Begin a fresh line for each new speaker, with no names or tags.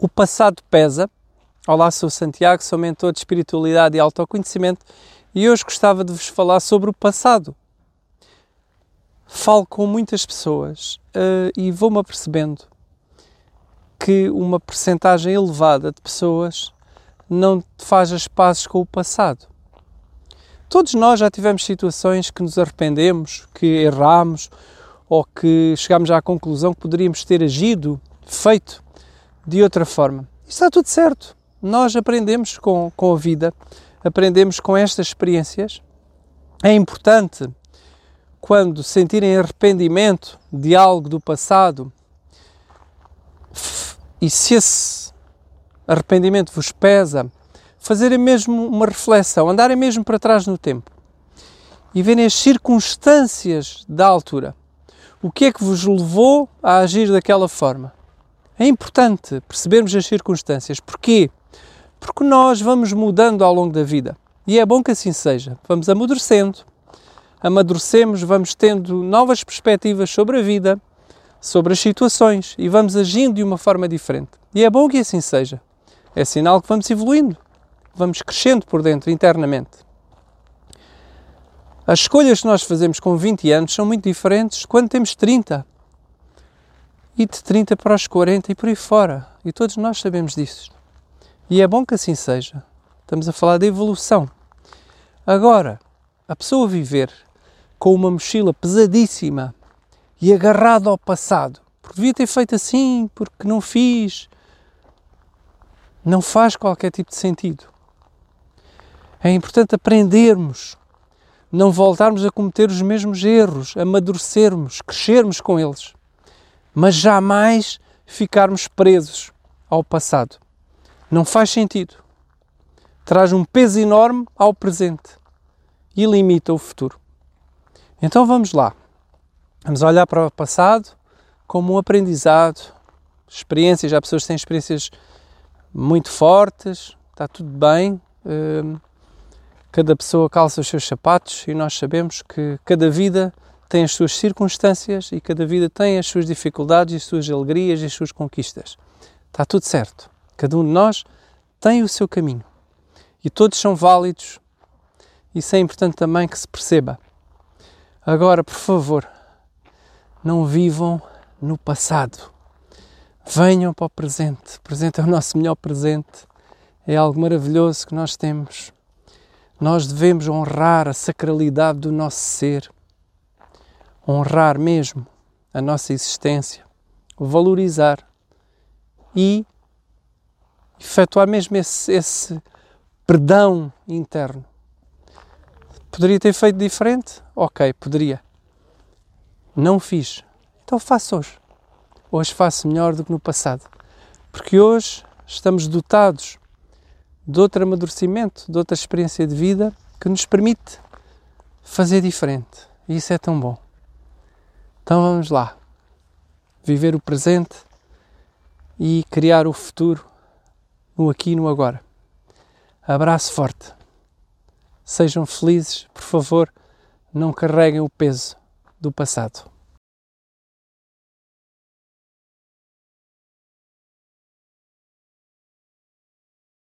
O passado pesa. Olá, sou Santiago, sou mentor de espiritualidade e autoconhecimento e hoje gostava de vos falar sobre o passado. Falo com muitas pessoas uh, e vou-me apercebendo que uma percentagem elevada de pessoas não faz as pazes com o passado. Todos nós já tivemos situações que nos arrependemos, que erramos ou que chegámos à conclusão que poderíamos ter agido, feito de outra forma. Está tudo certo. Nós aprendemos com, com a vida, aprendemos com estas experiências. É importante, quando sentirem arrependimento de algo do passado, e se esse arrependimento vos pesa, fazerem mesmo uma reflexão, andarem mesmo para trás no tempo e verem as circunstâncias da altura. O que é que vos levou a agir daquela forma? É importante percebermos as circunstâncias. Porquê? Porque nós vamos mudando ao longo da vida. E é bom que assim seja. Vamos amadurecendo, amadurecemos, vamos tendo novas perspectivas sobre a vida, sobre as situações e vamos agindo de uma forma diferente. E é bom que assim seja. É sinal que vamos evoluindo, vamos crescendo por dentro, internamente. As escolhas que nós fazemos com 20 anos são muito diferentes quando temos 30 e de 30 para os 40 e por aí fora. E todos nós sabemos disso. E é bom que assim seja. Estamos a falar de evolução. Agora, a pessoa viver com uma mochila pesadíssima e agarrada ao passado, porque devia ter feito assim, porque não fiz, não faz qualquer tipo de sentido. É importante aprendermos, não voltarmos a cometer os mesmos erros, amadurecermos, crescermos com eles mas jamais ficarmos presos ao passado. Não faz sentido. Traz um peso enorme ao presente e limita o futuro. Então vamos lá. Vamos olhar para o passado como um aprendizado, experiências. Há pessoas que têm experiências muito fortes, está tudo bem. Hum, cada pessoa calça os seus sapatos e nós sabemos que cada vida tem as suas circunstâncias e cada vida tem as suas dificuldades, as suas alegrias e as suas conquistas. Está tudo certo. Cada um de nós tem o seu caminho e todos são válidos. Isso é importante também que se perceba. Agora, por favor, não vivam no passado. Venham para o presente. O presente é o nosso melhor presente. É algo maravilhoso que nós temos. Nós devemos honrar a sacralidade do nosso ser honrar mesmo a nossa existência, valorizar e efetuar mesmo esse, esse perdão interno. Poderia ter feito diferente? Ok, poderia. Não fiz. Então faço hoje. Hoje faço melhor do que no passado. Porque hoje estamos dotados de outro amadurecimento, de outra experiência de vida que nos permite fazer diferente. E isso é tão bom. Então vamos lá. Viver o presente e criar o futuro no aqui e no agora. Abraço forte. Sejam felizes, por favor, não carreguem o peso do passado.